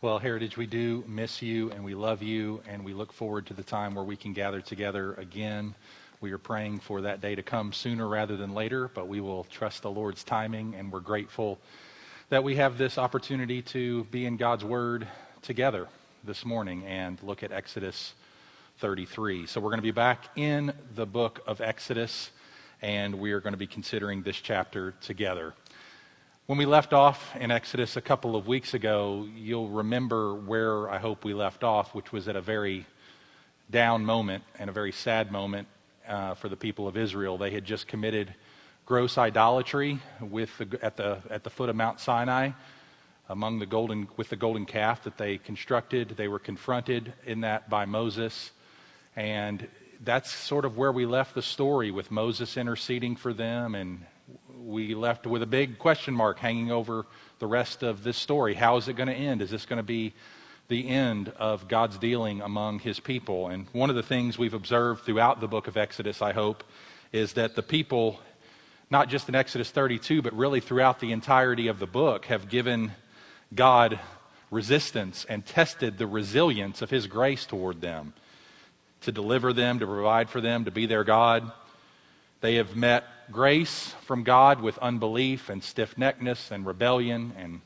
Well, Heritage, we do miss you and we love you, and we look forward to the time where we can gather together again. We are praying for that day to come sooner rather than later, but we will trust the Lord's timing, and we're grateful that we have this opportunity to be in God's Word together this morning and look at Exodus 33. So we're going to be back in the book of Exodus, and we are going to be considering this chapter together. When we left off in Exodus a couple of weeks ago, you'll remember where I hope we left off, which was at a very down moment and a very sad moment uh, for the people of Israel. They had just committed gross idolatry with the, at, the, at the foot of Mount Sinai among the golden, with the golden calf that they constructed. They were confronted in that by Moses. And that's sort of where we left the story with Moses interceding for them and we left with a big question mark hanging over the rest of this story. How is it going to end? Is this going to be the end of God's dealing among his people? And one of the things we've observed throughout the book of Exodus, I hope, is that the people, not just in Exodus 32, but really throughout the entirety of the book, have given God resistance and tested the resilience of his grace toward them to deliver them, to provide for them, to be their God. They have met grace from God with unbelief and stiff neckedness and rebellion and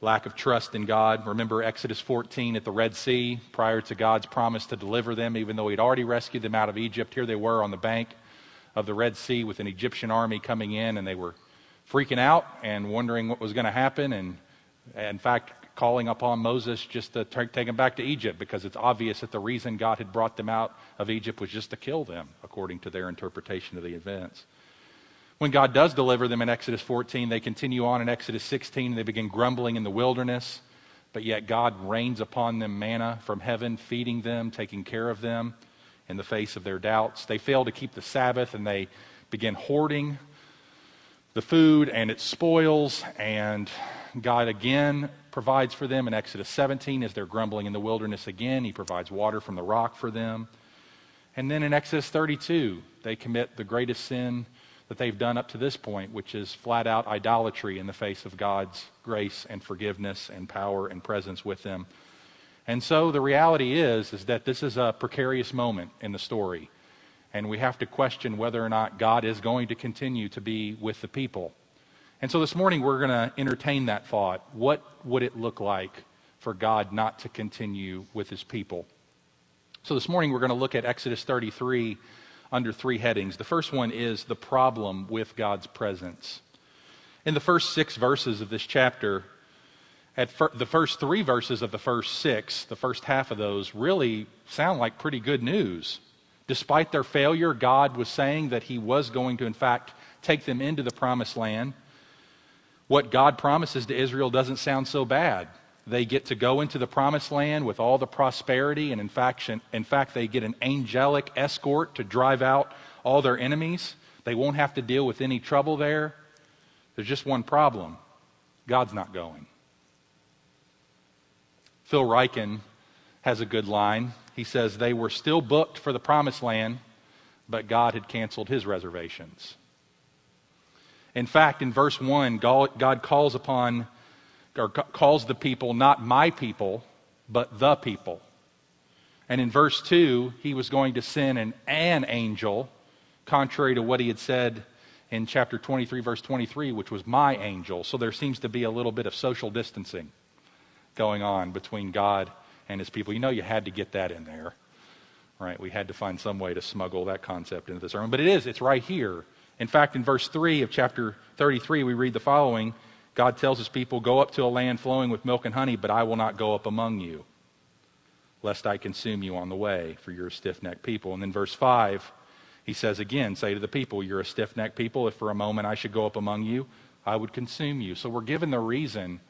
lack of trust in God. Remember Exodus 14 at the Red Sea prior to God's promise to deliver them, even though He'd already rescued them out of Egypt. Here they were on the bank of the Red Sea with an Egyptian army coming in, and they were freaking out and wondering what was going to happen. And in fact, calling upon Moses just to take them back to Egypt because it's obvious that the reason God had brought them out of Egypt was just to kill them, according to their interpretation of the events. When God does deliver them in Exodus 14, they continue on in Exodus 16 and they begin grumbling in the wilderness, but yet God rains upon them manna from heaven, feeding them, taking care of them in the face of their doubts. They fail to keep the Sabbath and they begin hoarding the food and it spoils, and God again provides for them in Exodus 17 as they're grumbling in the wilderness again. He provides water from the rock for them. And then in Exodus 32, they commit the greatest sin that they've done up to this point, which is flat out idolatry in the face of God's grace and forgiveness and power and presence with them. And so the reality is is that this is a precarious moment in the story. And we have to question whether or not God is going to continue to be with the people. And so this morning we're going to entertain that thought. What would it look like for God not to continue with his people? So this morning we're going to look at Exodus 33 under three headings. The first one is the problem with God's presence. In the first six verses of this chapter, at fir- the first three verses of the first six, the first half of those, really sound like pretty good news. Despite their failure, God was saying that He was going to, in fact, take them into the promised land what God promises to Israel doesn't sound so bad. They get to go into the promised land with all the prosperity, and in fact, in fact, they get an angelic escort to drive out all their enemies. They won't have to deal with any trouble there. There's just one problem God's not going. Phil Ryken has a good line. He says, They were still booked for the promised land, but God had canceled his reservations. In fact, in verse 1, God calls upon, or calls the people not my people, but the people. And in verse 2, he was going to send an, an angel, contrary to what he had said in chapter 23, verse 23, which was my angel. So there seems to be a little bit of social distancing going on between God and his people. You know, you had to get that in there, right? We had to find some way to smuggle that concept into the sermon. But it is, it's right here in fact, in verse 3 of chapter 33, we read the following God tells his people, Go up to a land flowing with milk and honey, but I will not go up among you, lest I consume you on the way, for you're a stiff necked people. And then verse 5, he says again, Say to the people, You're a stiff necked people. If for a moment I should go up among you, I would consume you. So we're given the reason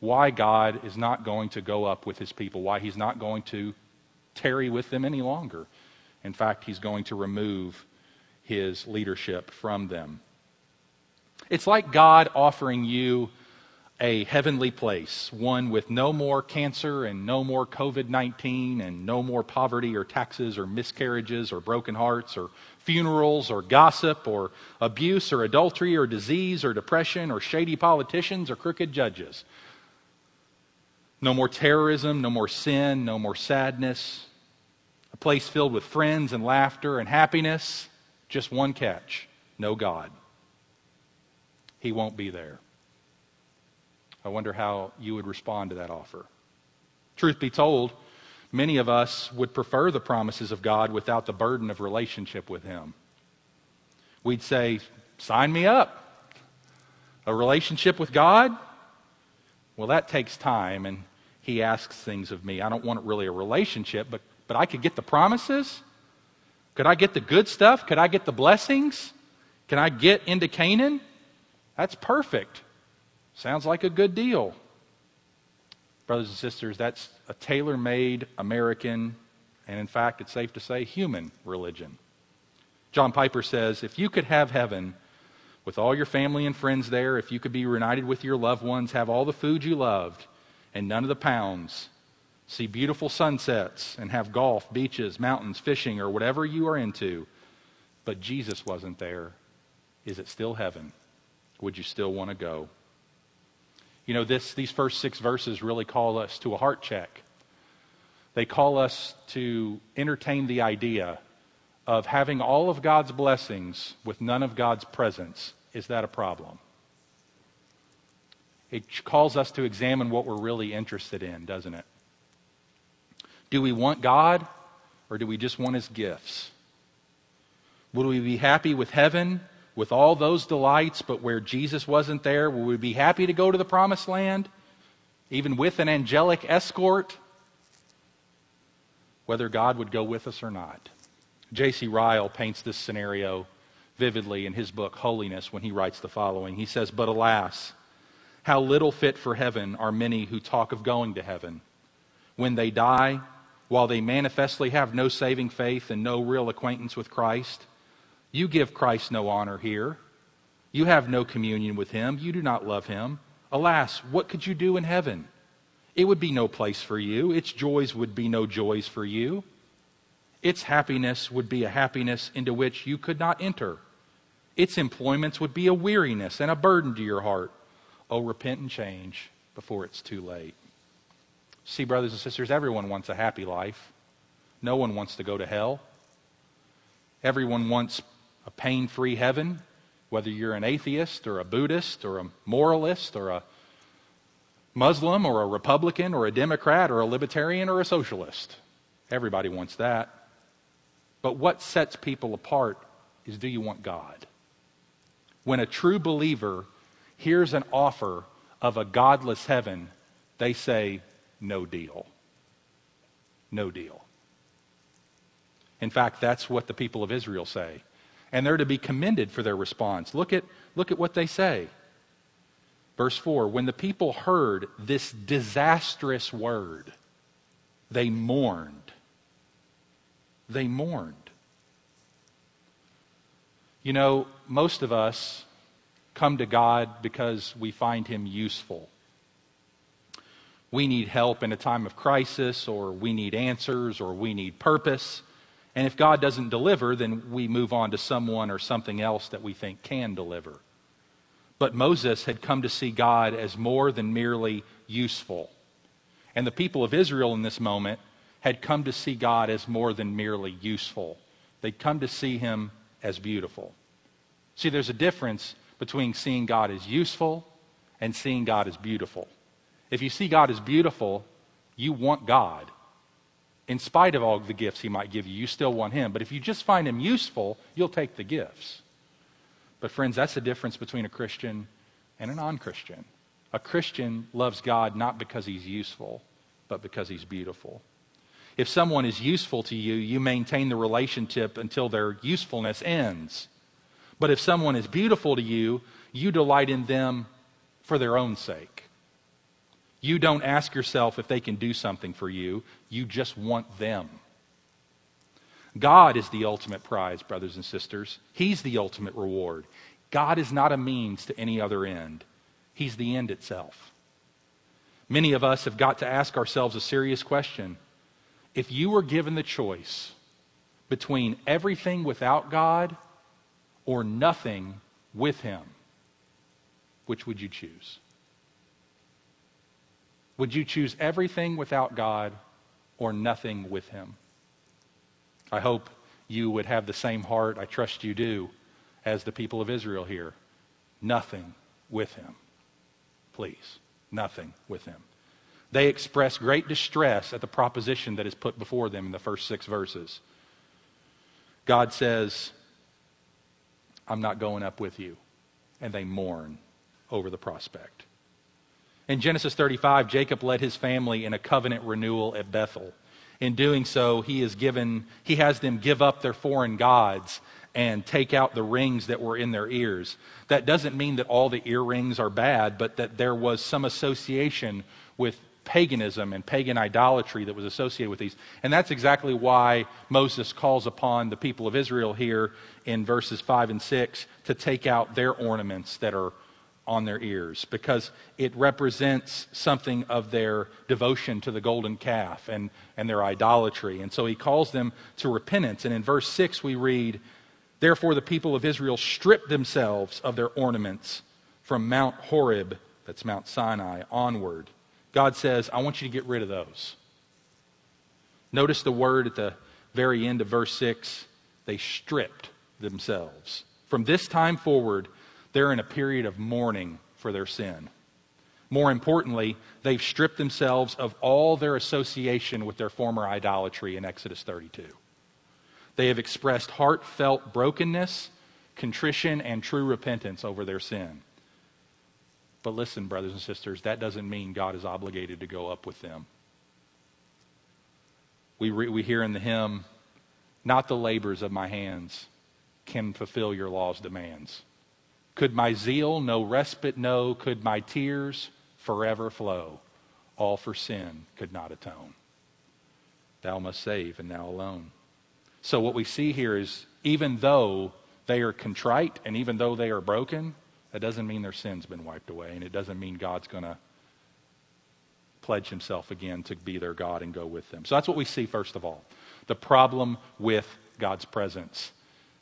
why God is not going to go up with his people, why he's not going to tarry with them any longer. In fact, he's going to remove his leadership from them. It's like God offering you a heavenly place, one with no more cancer and no more COVID 19 and no more poverty or taxes or miscarriages or broken hearts or funerals or gossip or abuse or adultery or disease or depression or shady politicians or crooked judges. No more terrorism, no more sin, no more sadness. A place filled with friends and laughter and happiness. Just one catch no God. He won't be there. I wonder how you would respond to that offer. Truth be told, many of us would prefer the promises of God without the burden of relationship with Him. We'd say, Sign me up. A relationship with God? Well, that takes time, and He asks things of me. I don't want really a relationship, but, but I could get the promises. Could I get the good stuff? Could I get the blessings? Can I get into Canaan? That's perfect. Sounds like a good deal. Brothers and sisters, that's a tailor made American, and in fact, it's safe to say, human religion. John Piper says if you could have heaven with all your family and friends there, if you could be reunited with your loved ones, have all the food you loved, and none of the pounds, see beautiful sunsets, and have golf, beaches, mountains, fishing, or whatever you are into, but Jesus wasn't there, is it still heaven? Would you still want to go? You know, this, these first six verses really call us to a heart check. They call us to entertain the idea of having all of God's blessings with none of God's presence. Is that a problem? It calls us to examine what we're really interested in, doesn't it? Do we want God or do we just want His gifts? Will we be happy with heaven with all those delights, but where Jesus wasn't there, will we be happy to go to the promised land, even with an angelic escort? Whether God would go with us or not. J.C. Ryle paints this scenario vividly in his book, Holiness, when he writes the following. He says, But alas, how little fit for heaven are many who talk of going to heaven. When they die, while they manifestly have no saving faith and no real acquaintance with Christ, you give Christ no honor here. You have no communion with him. You do not love him. Alas, what could you do in heaven? It would be no place for you. Its joys would be no joys for you. Its happiness would be a happiness into which you could not enter. Its employments would be a weariness and a burden to your heart. Oh, repent and change before it's too late. See, brothers and sisters, everyone wants a happy life. No one wants to go to hell. Everyone wants a pain free heaven, whether you're an atheist or a Buddhist or a moralist or a Muslim or a Republican or a Democrat or a Libertarian or a Socialist. Everybody wants that. But what sets people apart is do you want God? When a true believer hears an offer of a godless heaven, they say, no deal. No deal. In fact, that's what the people of Israel say and they're to be commended for their response. Look at, look at what they say. Verse 4 When the people heard this disastrous word, they mourned. They mourned. You know, most of us come to God because we find Him useful. We need help in a time of crisis, or we need answers, or we need purpose. And if God doesn't deliver, then we move on to someone or something else that we think can deliver. But Moses had come to see God as more than merely useful. And the people of Israel in this moment had come to see God as more than merely useful. They'd come to see him as beautiful. See, there's a difference between seeing God as useful and seeing God as beautiful. If you see God as beautiful, you want God in spite of all the gifts he might give you, you still want him. But if you just find him useful, you'll take the gifts. But, friends, that's the difference between a Christian and a non Christian. A Christian loves God not because he's useful, but because he's beautiful. If someone is useful to you, you maintain the relationship until their usefulness ends. But if someone is beautiful to you, you delight in them for their own sake. You don't ask yourself if they can do something for you, you just want them. God is the ultimate prize, brothers and sisters. He's the ultimate reward. God is not a means to any other end, He's the end itself. Many of us have got to ask ourselves a serious question. If you were given the choice between everything without God or nothing with Him, which would you choose? Would you choose everything without God or nothing with Him? I hope you would have the same heart, I trust you do, as the people of Israel here. Nothing with Him. Please, nothing with Him. They express great distress at the proposition that is put before them in the first six verses. God says, I'm not going up with you. And they mourn over the prospect. In Genesis 35, Jacob led his family in a covenant renewal at Bethel. In doing so, he, is given, he has them give up their foreign gods and take out the rings that were in their ears. That doesn't mean that all the earrings are bad, but that there was some association with paganism and pagan idolatry that was associated with these. And that's exactly why Moses calls upon the people of Israel here in verses 5 and 6 to take out their ornaments that are on their ears because it represents something of their devotion to the golden calf and, and their idolatry. And so he calls them to repentance. And in verse 6, we read, Therefore, the people of Israel stripped themselves of their ornaments from Mount Horeb, that's Mount Sinai, onward. God says, I want you to get rid of those. Notice the word at the very end of verse 6 they stripped themselves. From this time forward, they're in a period of mourning for their sin. More importantly, they've stripped themselves of all their association with their former idolatry in Exodus 32. They have expressed heartfelt brokenness, contrition, and true repentance over their sin. But listen, brothers and sisters, that doesn't mean God is obligated to go up with them. We, re- we hear in the hymn, Not the labors of my hands can fulfill your law's demands. Could my zeal no respite know? Could my tears forever flow? All for sin could not atone. Thou must save, and thou alone. So, what we see here is even though they are contrite and even though they are broken, that doesn't mean their sin's been wiped away, and it doesn't mean God's going to pledge himself again to be their God and go with them. So, that's what we see, first of all the problem with God's presence,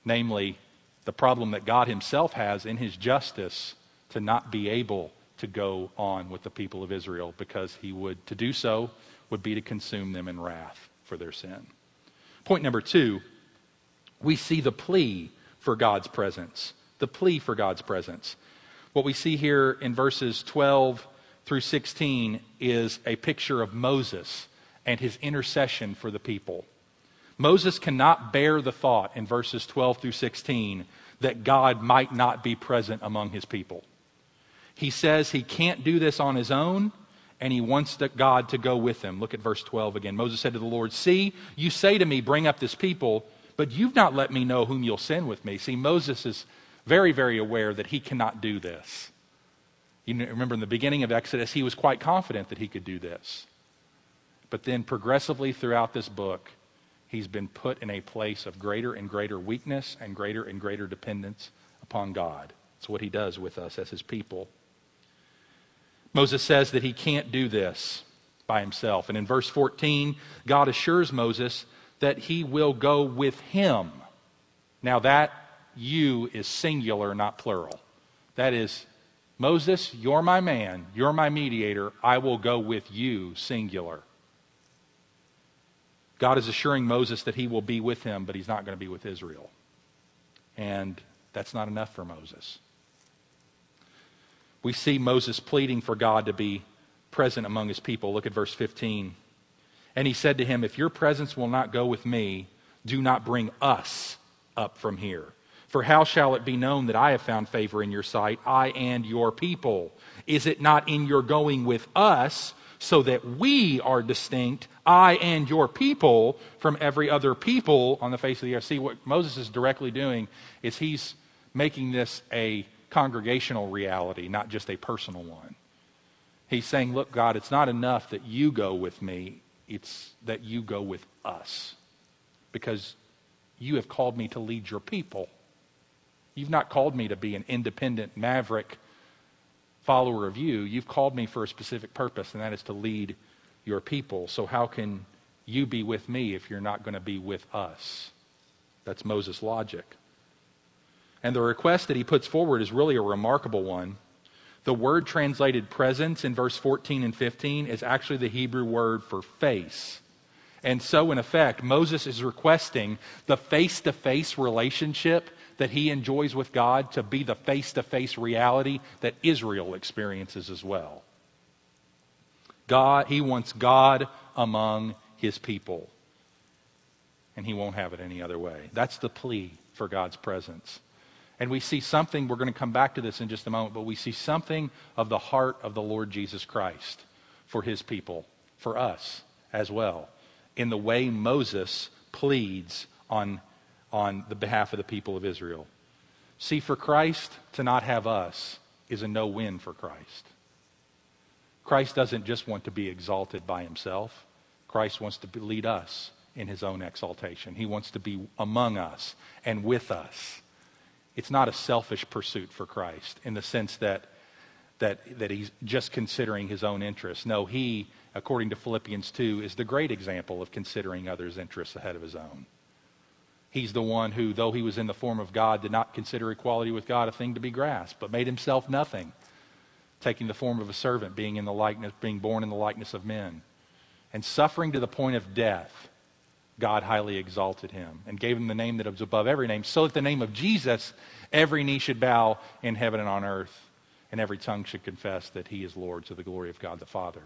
namely, the problem that God Himself has in His justice to not be able to go on with the people of Israel because He would, to do so, would be to consume them in wrath for their sin. Point number two, we see the plea for God's presence. The plea for God's presence. What we see here in verses 12 through 16 is a picture of Moses and his intercession for the people. Moses cannot bear the thought in verses 12 through 16 that God might not be present among his people. He says he can't do this on his own, and he wants God to go with him. Look at verse 12 again. Moses said to the Lord, See, you say to me, Bring up this people, but you've not let me know whom you'll send with me. See, Moses is very, very aware that he cannot do this. You remember in the beginning of Exodus, he was quite confident that he could do this. But then progressively throughout this book, he's been put in a place of greater and greater weakness and greater and greater dependence upon God. It's what he does with us as his people. Moses says that he can't do this by himself. And in verse 14, God assures Moses that he will go with him. Now, that you is singular, not plural. That is, Moses, you're my man, you're my mediator, I will go with you, singular. God is assuring Moses that he will be with him, but he's not going to be with Israel. And that's not enough for Moses. We see Moses pleading for God to be present among his people. Look at verse 15. And he said to him, If your presence will not go with me, do not bring us up from here. For how shall it be known that I have found favor in your sight, I and your people? Is it not in your going with us so that we are distinct, I and your people, from every other people on the face of the earth. See, what Moses is directly doing is he's making this a congregational reality, not just a personal one. He's saying, Look, God, it's not enough that you go with me, it's that you go with us. Because you have called me to lead your people. You've not called me to be an independent maverick follower of you, you've called me for a specific purpose, and that is to lead your people. So, how can you be with me if you're not going to be with us? That's Moses' logic. And the request that he puts forward is really a remarkable one. The word translated presence in verse 14 and 15 is actually the Hebrew word for face. And so, in effect, Moses is requesting the face to face relationship that he enjoys with God to be the face to face reality that Israel experiences as well. God, he wants God among his people. And he won't have it any other way. That's the plea for God's presence. And we see something, we're going to come back to this in just a moment, but we see something of the heart of the Lord Jesus Christ for his people, for us as well, in the way Moses pleads on, on the behalf of the people of Israel. See, for Christ to not have us is a no win for Christ. Christ doesn't just want to be exalted by himself, Christ wants to lead us in his own exaltation. He wants to be among us and with us. It's not a selfish pursuit for Christ in the sense that, that, that he's just considering his own interests. No, he, according to Philippians 2, is the great example of considering others' interests ahead of his own. He's the one who, though he was in the form of God, did not consider equality with God a thing to be grasped, but made himself nothing, taking the form of a servant, being in the likeness, being born in the likeness of men, and suffering to the point of death God highly exalted him and gave him the name that was above every name, so that the name of Jesus, every knee should bow in heaven and on earth, and every tongue should confess that he is Lord to the glory of God the Father.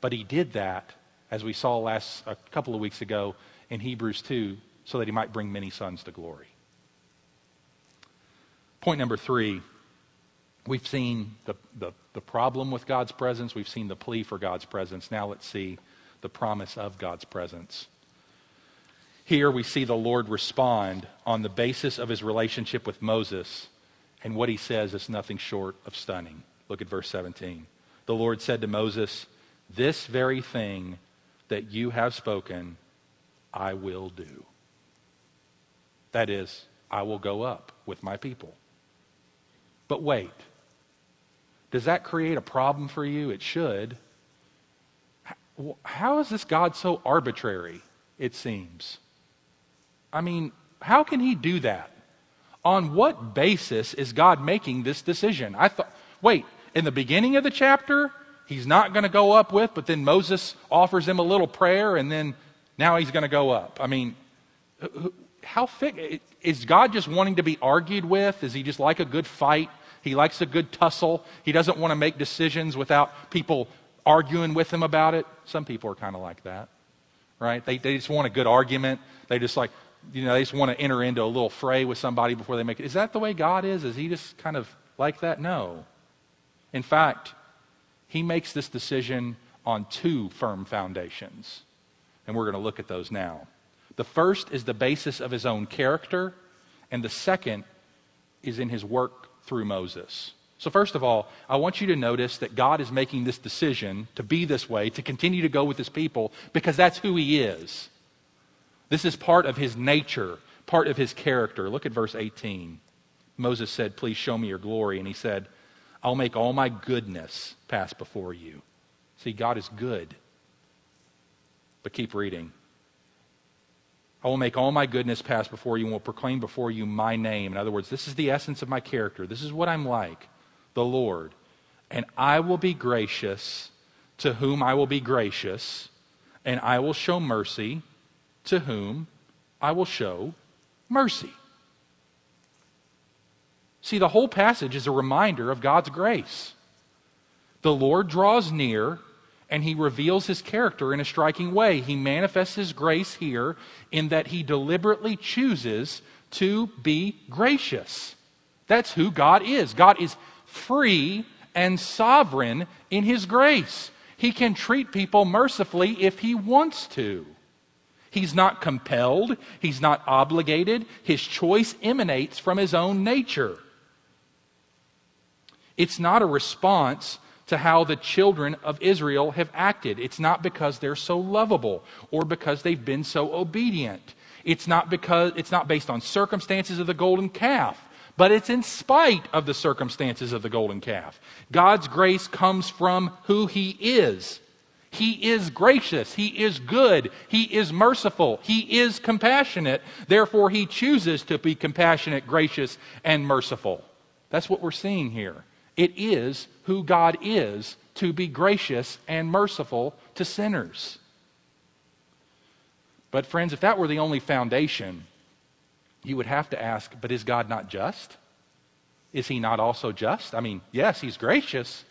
But he did that, as we saw last a couple of weeks ago in Hebrews 2, so that he might bring many sons to glory. Point number three we've seen the, the, the problem with God's presence, we've seen the plea for God's presence. Now let's see the promise of God's presence. Here we see the Lord respond on the basis of his relationship with Moses, and what he says is nothing short of stunning. Look at verse 17. The Lord said to Moses, This very thing that you have spoken, I will do. That is, I will go up with my people. But wait, does that create a problem for you? It should. How is this God so arbitrary, it seems? I mean, how can he do that? On what basis is God making this decision? I thought, wait, in the beginning of the chapter, he's not going to go up with, but then Moses offers him a little prayer, and then now he's going to go up. I mean, how is God just wanting to be argued with? Is he just like a good fight? He likes a good tussle. He doesn't want to make decisions without people arguing with him about it. Some people are kind of like that, right? They, they just want a good argument. They just like, you know, they just want to enter into a little fray with somebody before they make it. Is that the way God is? Is he just kind of like that? No. In fact, he makes this decision on two firm foundations. And we're going to look at those now. The first is the basis of his own character, and the second is in his work through Moses. So, first of all, I want you to notice that God is making this decision to be this way, to continue to go with his people, because that's who he is. This is part of his nature, part of his character. Look at verse 18. Moses said, Please show me your glory. And he said, I'll make all my goodness pass before you. See, God is good. But keep reading. I will make all my goodness pass before you and will proclaim before you my name. In other words, this is the essence of my character. This is what I'm like, the Lord. And I will be gracious to whom I will be gracious, and I will show mercy to whom I will show mercy. See, the whole passage is a reminder of God's grace. The Lord draws near and he reveals his character in a striking way. He manifests his grace here in that he deliberately chooses to be gracious. That's who God is. God is free and sovereign in his grace. He can treat people mercifully if he wants to. He's not compelled, he's not obligated. His choice emanates from his own nature. It's not a response to how the children of Israel have acted. It's not because they're so lovable or because they've been so obedient. It's not because it's not based on circumstances of the golden calf, but it's in spite of the circumstances of the golden calf. God's grace comes from who he is. He is gracious. He is good. He is merciful. He is compassionate. Therefore, he chooses to be compassionate, gracious, and merciful. That's what we're seeing here It is who God is to be gracious and merciful to sinners. But, friends, if that were the only foundation, you would have to ask, but is God not just? Is he not also just? I mean, yes, he's gracious.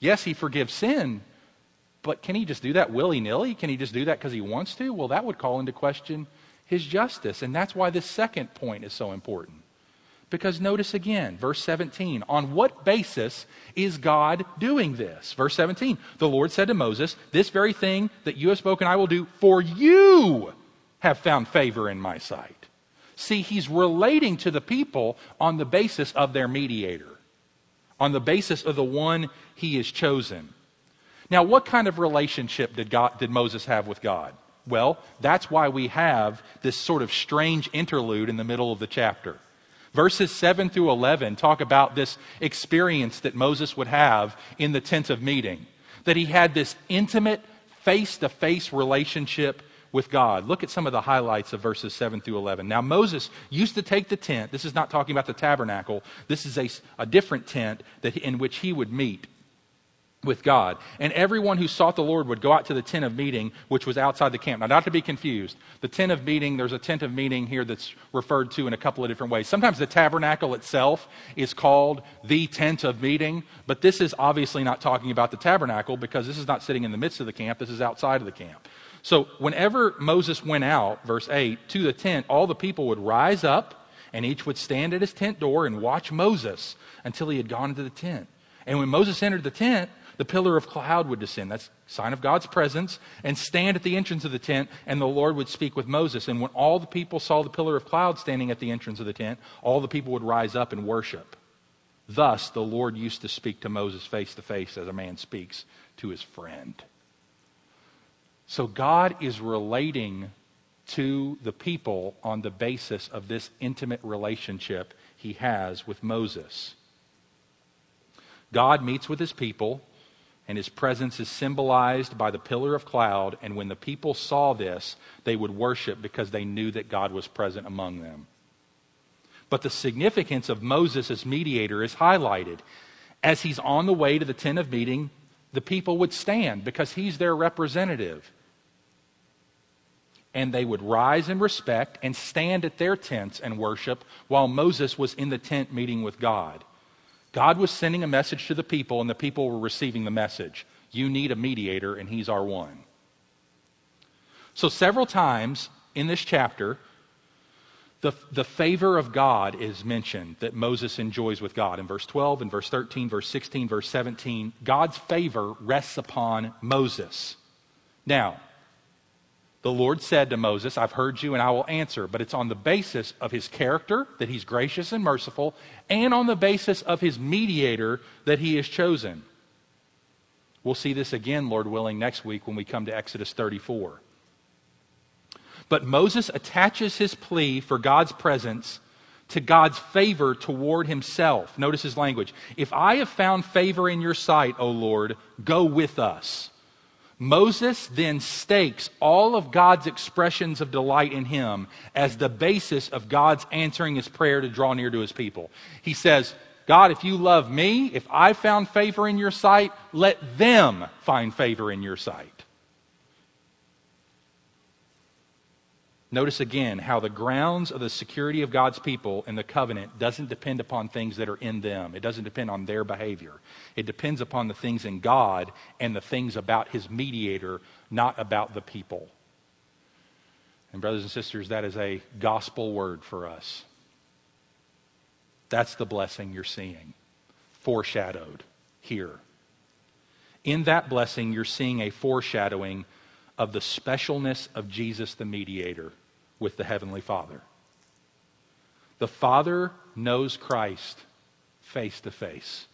Yes, he forgives sin. But can he just do that willy nilly? Can he just do that because he wants to? Well, that would call into question his justice. And that's why this second point is so important. Because notice again, verse 17, on what basis is God doing this? Verse 17, the Lord said to Moses, This very thing that you have spoken I will do, for you have found favor in my sight. See, he's relating to the people on the basis of their mediator, on the basis of the one he has chosen. Now, what kind of relationship did, God, did Moses have with God? Well, that's why we have this sort of strange interlude in the middle of the chapter. Verses 7 through 11 talk about this experience that Moses would have in the tent of meeting, that he had this intimate, face to face relationship with God. Look at some of the highlights of verses 7 through 11. Now, Moses used to take the tent. This is not talking about the tabernacle, this is a, a different tent that, in which he would meet with God. And everyone who sought the Lord would go out to the tent of meeting, which was outside the camp. Now, not to be confused, the tent of meeting, there's a tent of meeting here that's referred to in a couple of different ways. Sometimes the tabernacle itself is called the tent of meeting, but this is obviously not talking about the tabernacle because this is not sitting in the midst of the camp, this is outside of the camp. So, whenever Moses went out, verse 8, to the tent, all the people would rise up and each would stand at his tent door and watch Moses until he had gone into the tent. And when Moses entered the tent, the pillar of cloud would descend. That's sign of God's presence, and stand at the entrance of the tent, and the Lord would speak with Moses. And when all the people saw the pillar of cloud standing at the entrance of the tent, all the people would rise up and worship. Thus, the Lord used to speak to Moses face to face as a man speaks to his friend. So, God is relating to the people on the basis of this intimate relationship he has with Moses. God meets with his people and his presence is symbolized by the pillar of cloud. And when the people saw this, they would worship because they knew that God was present among them. But the significance of Moses as mediator is highlighted. As he's on the way to the tent of meeting, the people would stand because he's their representative. And they would rise in respect and stand at their tents and worship while Moses was in the tent meeting with God. God was sending a message to the people, and the people were receiving the message. You need a mediator, and he's our one. So, several times in this chapter, the, the favor of God is mentioned that Moses enjoys with God. In verse 12, in verse 13, verse 16, verse 17, God's favor rests upon Moses. Now, the Lord said to Moses, I've heard you and I will answer. But it's on the basis of his character, that he's gracious and merciful, and on the basis of his mediator that he has chosen. We'll see this again, Lord willing, next week when we come to Exodus 34. But Moses attaches his plea for God's presence to God's favor toward himself. Notice his language. If I have found favor in your sight, O Lord, go with us. Moses then stakes all of God's expressions of delight in him as the basis of God's answering his prayer to draw near to his people. He says, God, if you love me, if I found favor in your sight, let them find favor in your sight. Notice again how the grounds of the security of God's people in the covenant doesn't depend upon things that are in them. It doesn't depend on their behavior. It depends upon the things in God and the things about his mediator, not about the people. And, brothers and sisters, that is a gospel word for us. That's the blessing you're seeing, foreshadowed here. In that blessing, you're seeing a foreshadowing of the specialness of Jesus the mediator with the Heavenly Father. The Father knows Christ face to face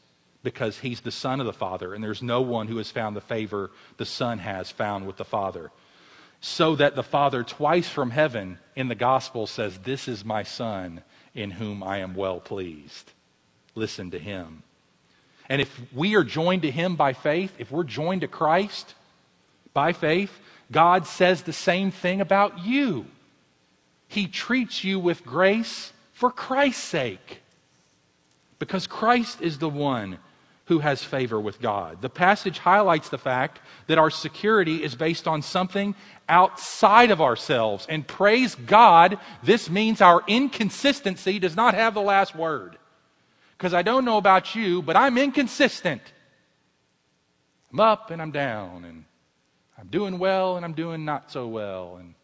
because he's the Son of the Father, and there's no one who has found the favor the Son has found with the Father. So that the Father, twice from heaven in the gospel, says, This is my Son in whom I am well pleased. Listen to him. And if we are joined to him by faith, if we're joined to Christ by faith, God says the same thing about you. He treats you with grace for Christ's sake. Because Christ is the one who has favor with God. The passage highlights the fact that our security is based on something outside of ourselves. And praise God, this means our inconsistency does not have the last word. Because I don't know about you, but I'm inconsistent. I'm up and I'm down, and I'm doing well and I'm doing not so well, and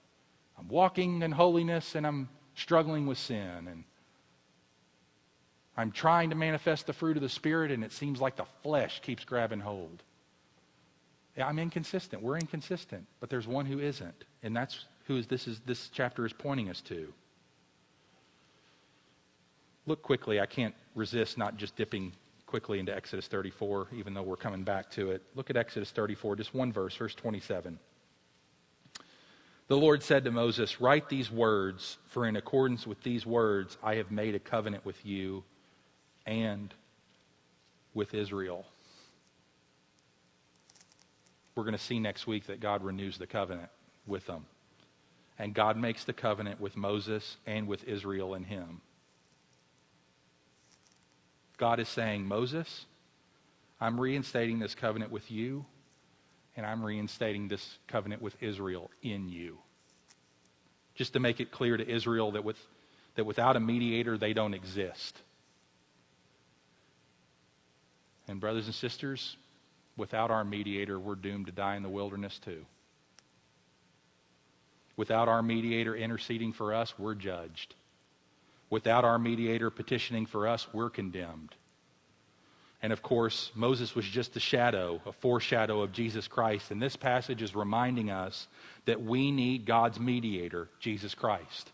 I'm walking in holiness and I'm struggling with sin, and I'm trying to manifest the fruit of the Spirit, and it seems like the flesh keeps grabbing hold. I'm inconsistent. We're inconsistent, but there's one who isn't, and that's who is, this is this chapter is pointing us to. Look quickly. I can't resist not just dipping quickly into Exodus 34, even though we're coming back to it. Look at Exodus 34, just one verse, verse 27. The Lord said to Moses, Write these words, for in accordance with these words I have made a covenant with you and with Israel. We're going to see next week that God renews the covenant with them. And God makes the covenant with Moses and with Israel and him. God is saying, Moses, I'm reinstating this covenant with you, and I'm reinstating this covenant with Israel in you. Just to make it clear to Israel that, with, that without a mediator, they don't exist. And, brothers and sisters, without our mediator, we're doomed to die in the wilderness too. Without our mediator interceding for us, we're judged. Without our mediator petitioning for us, we're condemned. And of course, Moses was just a shadow, a foreshadow of Jesus Christ. And this passage is reminding us that we need God's mediator, Jesus Christ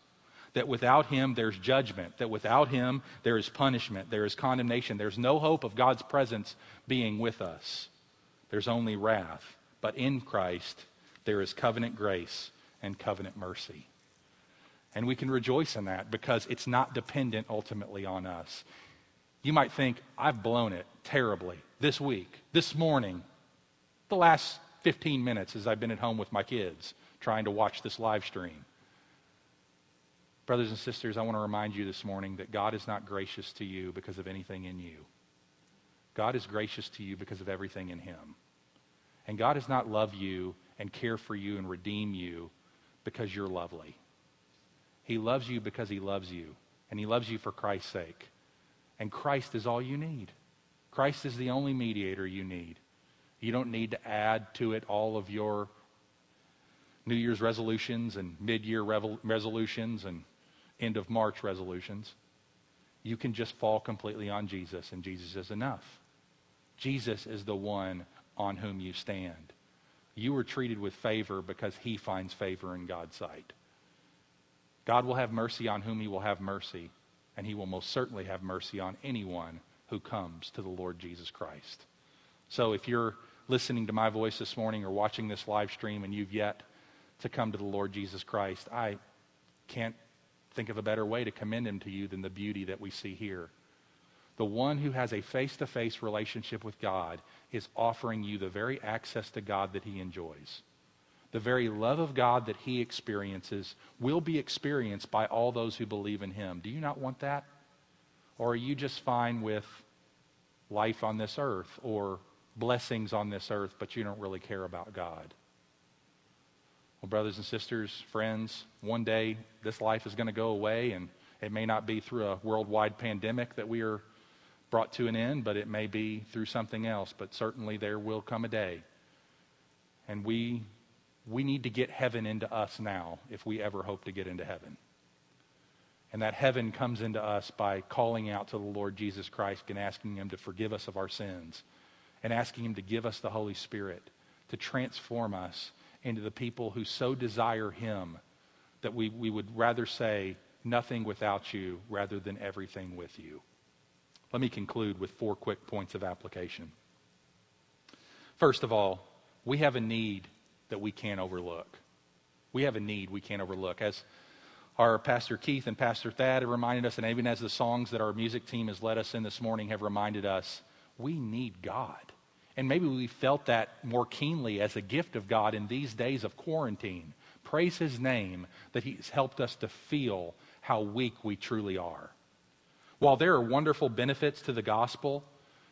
that without him there's judgment, that without him there is punishment, there is condemnation. There's no hope of God's presence being with us. There's only wrath. But in Christ there is covenant grace and covenant mercy. And we can rejoice in that because it's not dependent ultimately on us. You might think, I've blown it terribly this week, this morning, the last 15 minutes as I've been at home with my kids trying to watch this live stream. Brothers and sisters, I want to remind you this morning that God is not gracious to you because of anything in you. God is gracious to you because of everything in Him. And God does not love you and care for you and redeem you because you're lovely. He loves you because He loves you, and He loves you for Christ's sake. And Christ is all you need. Christ is the only mediator you need. You don't need to add to it all of your New Year's resolutions and mid year resolutions and end of March resolutions. You can just fall completely on Jesus, and Jesus is enough. Jesus is the one on whom you stand. You are treated with favor because he finds favor in God's sight. God will have mercy on whom he will have mercy, and he will most certainly have mercy on anyone who comes to the Lord Jesus Christ. So if you're listening to my voice this morning or watching this live stream and you've yet to come to the Lord Jesus Christ, I can't think of a better way to commend him to you than the beauty that we see here. The one who has a face to face relationship with God is offering you the very access to God that he enjoys. The very love of God that he experiences will be experienced by all those who believe in him. Do you not want that? Or are you just fine with life on this earth or blessings on this earth, but you don't really care about God? Well, brothers and sisters, friends, one day this life is going to go away, and it may not be through a worldwide pandemic that we are brought to an end, but it may be through something else. But certainly there will come a day. And we, we need to get heaven into us now if we ever hope to get into heaven. And that heaven comes into us by calling out to the Lord Jesus Christ and asking Him to forgive us of our sins and asking Him to give us the Holy Spirit to transform us into the people who so desire Him that we, we would rather say, nothing without you rather than everything with you. Let me conclude with four quick points of application. First of all, we have a need that we can't overlook. We have a need we can't overlook. As our Pastor Keith and Pastor Thad have reminded us, and even as the songs that our music team has led us in this morning have reminded us, we need God. And maybe we felt that more keenly as a gift of God in these days of quarantine. Praise His name that He's helped us to feel how weak we truly are. While there are wonderful benefits to the gospel,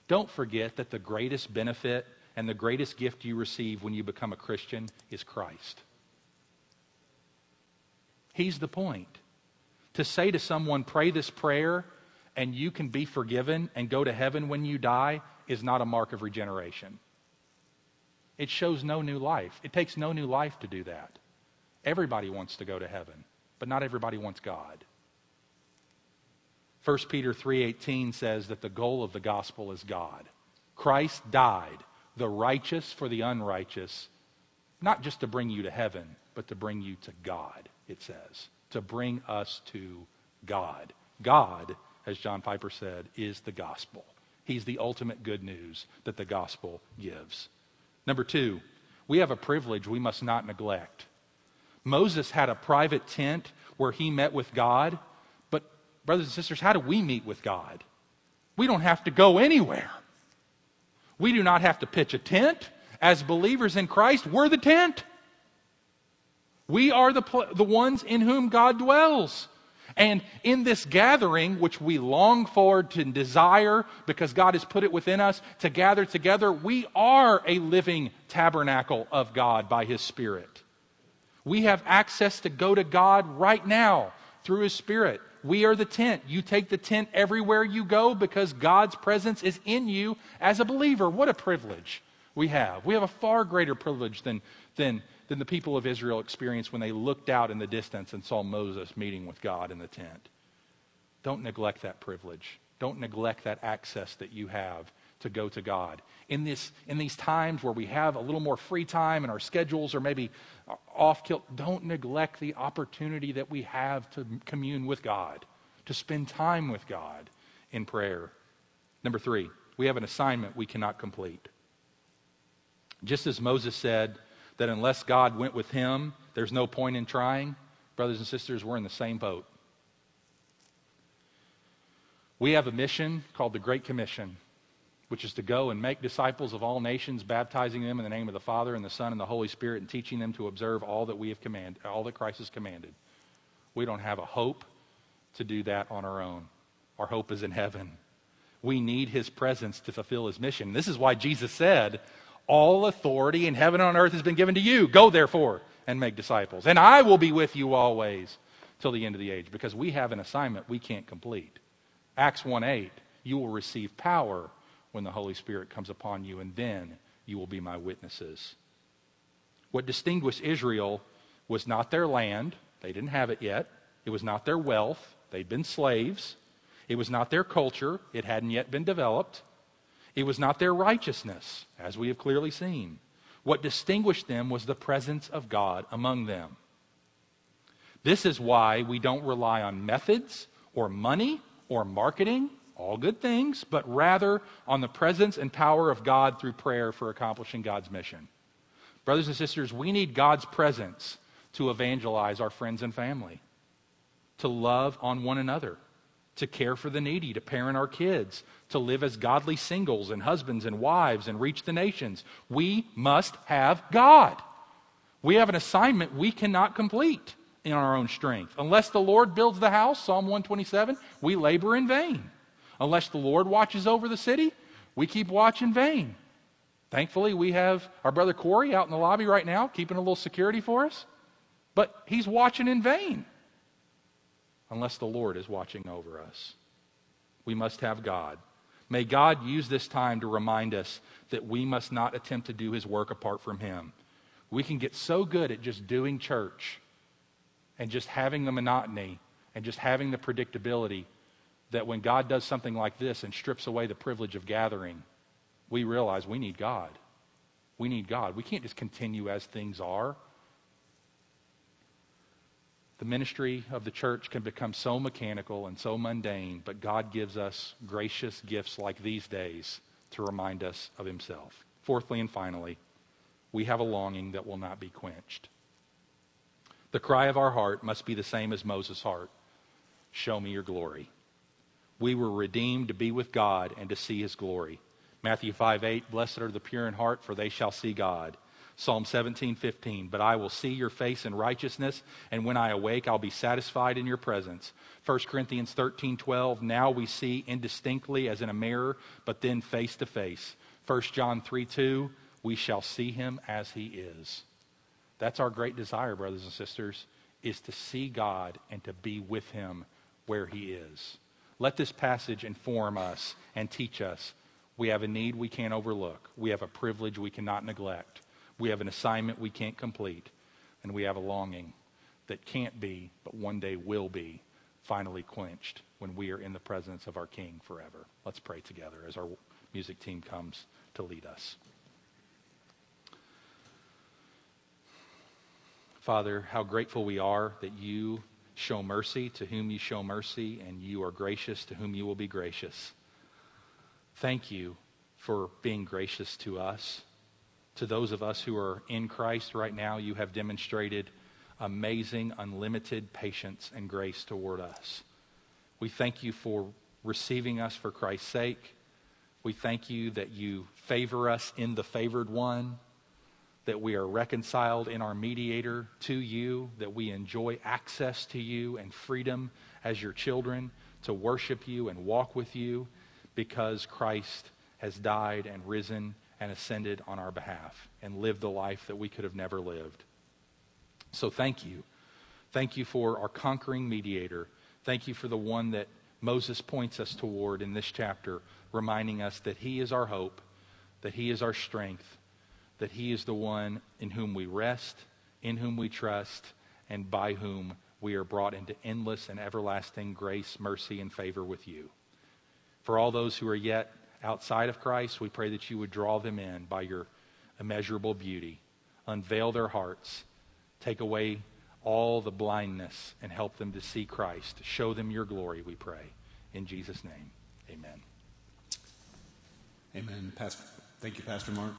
Don't forget that the greatest benefit and the greatest gift you receive when you become a Christian is Christ. He's the point. To say to someone, pray this prayer and you can be forgiven and go to heaven when you die is not a mark of regeneration. It shows no new life. It takes no new life to do that. Everybody wants to go to heaven, but not everybody wants God. 1 Peter 3:18 says that the goal of the gospel is God. Christ died, the righteous for the unrighteous, not just to bring you to heaven, but to bring you to God, it says. To bring us to God. God, as John Piper said, is the gospel. He's the ultimate good news that the gospel gives. Number two, we have a privilege we must not neglect. Moses had a private tent where he met with God, but, brothers and sisters, how do we meet with God? We don't have to go anywhere. We do not have to pitch a tent. As believers in Christ, we're the tent. We are the, the ones in whom God dwells. And in this gathering, which we long for to desire because God has put it within us to gather together, we are a living tabernacle of God by His Spirit. We have access to go to God right now through His Spirit. We are the tent. You take the tent everywhere you go because God's presence is in you as a believer. What a privilege we have. We have a far greater privilege than, than than the people of Israel experienced when they looked out in the distance and saw Moses meeting with God in the tent. Don't neglect that privilege. Don't neglect that access that you have to go to God. In, this, in these times where we have a little more free time and our schedules are maybe off kilt, don't neglect the opportunity that we have to commune with God, to spend time with God in prayer. Number three, we have an assignment we cannot complete. Just as Moses said, that unless God went with him, there's no point in trying. Brothers and sisters, we're in the same boat. We have a mission called the Great Commission, which is to go and make disciples of all nations, baptizing them in the name of the Father and the Son and the Holy Spirit, and teaching them to observe all that we have commanded, all that Christ has commanded. We don't have a hope to do that on our own. Our hope is in heaven. We need his presence to fulfill his mission. This is why Jesus said, all authority in heaven and on earth has been given to you. Go, therefore, and make disciples. And I will be with you always till the end of the age because we have an assignment we can't complete. Acts 1 8, you will receive power when the Holy Spirit comes upon you, and then you will be my witnesses. What distinguished Israel was not their land, they didn't have it yet. It was not their wealth, they'd been slaves. It was not their culture, it hadn't yet been developed. It was not their righteousness, as we have clearly seen. What distinguished them was the presence of God among them. This is why we don't rely on methods or money or marketing, all good things, but rather on the presence and power of God through prayer for accomplishing God's mission. Brothers and sisters, we need God's presence to evangelize our friends and family, to love on one another, to care for the needy, to parent our kids, to live as godly singles and husbands and wives and reach the nations. We must have God. We have an assignment we cannot complete in our own strength. Unless the Lord builds the house, Psalm 127, we labor in vain. Unless the Lord watches over the city, we keep watch in vain. Thankfully, we have our brother Corey out in the lobby right now, keeping a little security for us. But he's watching in vain unless the Lord is watching over us. We must have God. May God use this time to remind us that we must not attempt to do his work apart from him. We can get so good at just doing church and just having the monotony and just having the predictability that when God does something like this and strips away the privilege of gathering, we realize we need God. We need God. We can't just continue as things are. The ministry of the church can become so mechanical and so mundane, but God gives us gracious gifts like these days to remind us of Himself. Fourthly and finally, we have a longing that will not be quenched. The cry of our heart must be the same as Moses' heart Show me your glory. We were redeemed to be with God and to see His glory. Matthew 5 8, Blessed are the pure in heart, for they shall see God. Psalm 17, 15. But I will see your face in righteousness, and when I awake, I'll be satisfied in your presence. 1 Corinthians 13, 12. Now we see indistinctly as in a mirror, but then face to face. 1 John 3, 2. We shall see him as he is. That's our great desire, brothers and sisters, is to see God and to be with him where he is. Let this passage inform us and teach us. We have a need we can't overlook. We have a privilege we cannot neglect. We have an assignment we can't complete. And we have a longing that can't be, but one day will be, finally quenched when we are in the presence of our King forever. Let's pray together as our music team comes to lead us. Father, how grateful we are that you show mercy to whom you show mercy, and you are gracious to whom you will be gracious. Thank you for being gracious to us. To those of us who are in Christ right now, you have demonstrated amazing, unlimited patience and grace toward us. We thank you for receiving us for Christ's sake. We thank you that you favor us in the favored one that we are reconciled in our mediator to you, that we enjoy access to you and freedom as your children to worship you and walk with you because Christ has died and risen and ascended on our behalf and lived the life that we could have never lived. So thank you. Thank you for our conquering mediator. Thank you for the one that Moses points us toward in this chapter, reminding us that he is our hope, that he is our strength that He is the one in whom we rest, in whom we trust, and by whom we are brought into endless and everlasting grace, mercy, and favor with you. For all those who are yet outside of Christ, we pray that you would draw them in by your immeasurable beauty, unveil their hearts, take away all the blindness, and help them to see Christ. Show them your glory, we pray. In Jesus' name, amen. Amen. Pastor, thank you, Pastor Mark.